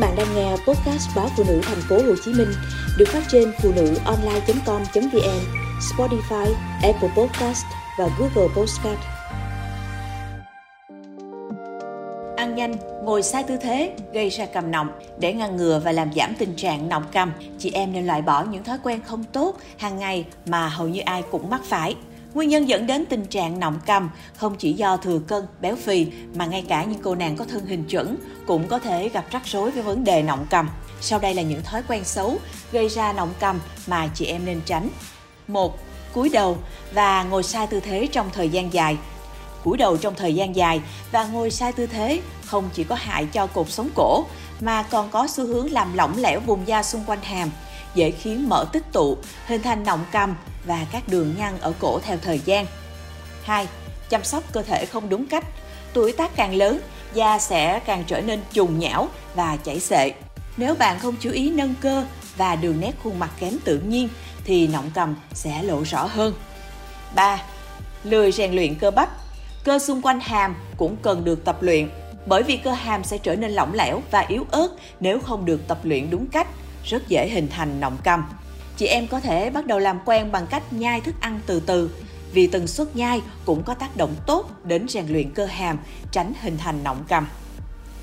bạn đang nghe podcast báo phụ nữ thành phố Hồ Chí Minh được phát trên phụ nữ online.com.vn, Spotify, Apple Podcast và Google Podcast. Ăn nhanh, ngồi sai tư thế gây ra cầm nọng. Để ngăn ngừa và làm giảm tình trạng nọng cầm, chị em nên loại bỏ những thói quen không tốt hàng ngày mà hầu như ai cũng mắc phải. Nguyên nhân dẫn đến tình trạng nọng cầm không chỉ do thừa cân, béo phì mà ngay cả những cô nàng có thân hình chuẩn cũng có thể gặp rắc rối với vấn đề nọng cầm. Sau đây là những thói quen xấu gây ra nọng cầm mà chị em nên tránh. 1. Cúi đầu và ngồi sai tư thế trong thời gian dài. Cúi đầu trong thời gian dài và ngồi sai tư thế không chỉ có hại cho cột sống cổ mà còn có xu hướng làm lỏng lẻo vùng da xung quanh hàm, dễ khiến mỡ tích tụ, hình thành nọng cầm và các đường nhăn ở cổ theo thời gian. 2. Chăm sóc cơ thể không đúng cách. Tuổi tác càng lớn, da sẽ càng trở nên trùng nhão và chảy xệ. Nếu bạn không chú ý nâng cơ và đường nét khuôn mặt kém tự nhiên thì nọng cầm sẽ lộ rõ hơn. 3. Lười rèn luyện cơ bắp. Cơ xung quanh hàm cũng cần được tập luyện bởi vì cơ hàm sẽ trở nên lỏng lẻo và yếu ớt nếu không được tập luyện đúng cách, rất dễ hình thành nọng cầm. Chị em có thể bắt đầu làm quen bằng cách nhai thức ăn từ từ, vì tần suất nhai cũng có tác động tốt đến rèn luyện cơ hàm, tránh hình thành nọng cầm.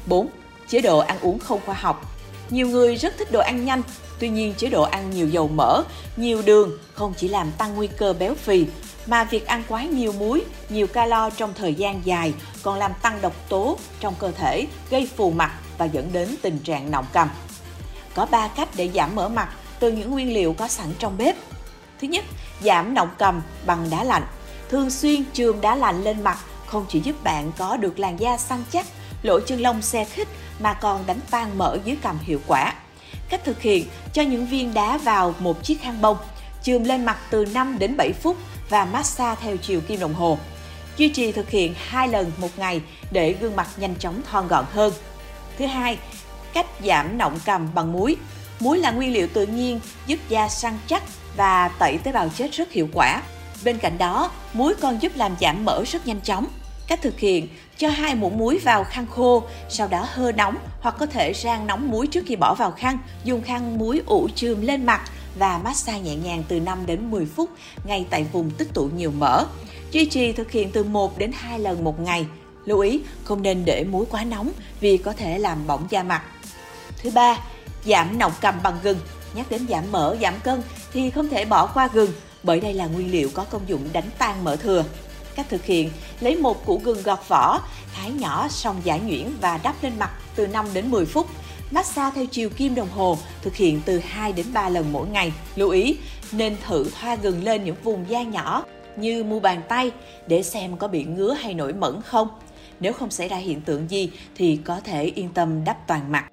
4. Chế độ ăn uống không khoa học. Nhiều người rất thích đồ ăn nhanh, tuy nhiên chế độ ăn nhiều dầu mỡ, nhiều đường không chỉ làm tăng nguy cơ béo phì mà việc ăn quá nhiều muối, nhiều calo trong thời gian dài còn làm tăng độc tố trong cơ thể, gây phù mặt và dẫn đến tình trạng nọng cầm. Có 3 cách để giảm mỡ mặt từ những nguyên liệu có sẵn trong bếp. Thứ nhất, giảm nọng cầm bằng đá lạnh. Thường xuyên chườm đá lạnh lên mặt không chỉ giúp bạn có được làn da săn chắc, lỗ chân lông xe khít mà còn đánh tan mỡ dưới cằm hiệu quả. Cách thực hiện, cho những viên đá vào một chiếc khăn bông, chườm lên mặt từ 5 đến 7 phút và massage theo chiều kim đồng hồ. Duy trì thực hiện hai lần một ngày để gương mặt nhanh chóng thon gọn hơn. Thứ hai, cách giảm nọng cầm bằng muối. Muối là nguyên liệu tự nhiên giúp da săn chắc và tẩy tế bào chết rất hiệu quả. Bên cạnh đó, muối còn giúp làm giảm mỡ rất nhanh chóng. Cách thực hiện, cho hai muỗng muối vào khăn khô, sau đó hơ nóng hoặc có thể rang nóng muối trước khi bỏ vào khăn. Dùng khăn muối ủ chườm lên mặt và massage nhẹ nhàng từ 5 đến 10 phút ngay tại vùng tích tụ nhiều mỡ. Duy trì thực hiện từ 1 đến 2 lần một ngày. Lưu ý, không nên để muối quá nóng vì có thể làm bỏng da mặt. Thứ ba, giảm nọng cầm bằng gừng. Nhắc đến giảm mỡ, giảm cân thì không thể bỏ qua gừng bởi đây là nguyên liệu có công dụng đánh tan mỡ thừa. Cách thực hiện, lấy một củ gừng gọt vỏ, thái nhỏ xong giải nhuyễn và đắp lên mặt từ 5 đến 10 phút. Massage theo chiều kim đồng hồ, thực hiện từ 2 đến 3 lần mỗi ngày. Lưu ý, nên thử thoa gừng lên những vùng da nhỏ như mu bàn tay để xem có bị ngứa hay nổi mẩn không. Nếu không xảy ra hiện tượng gì thì có thể yên tâm đắp toàn mặt.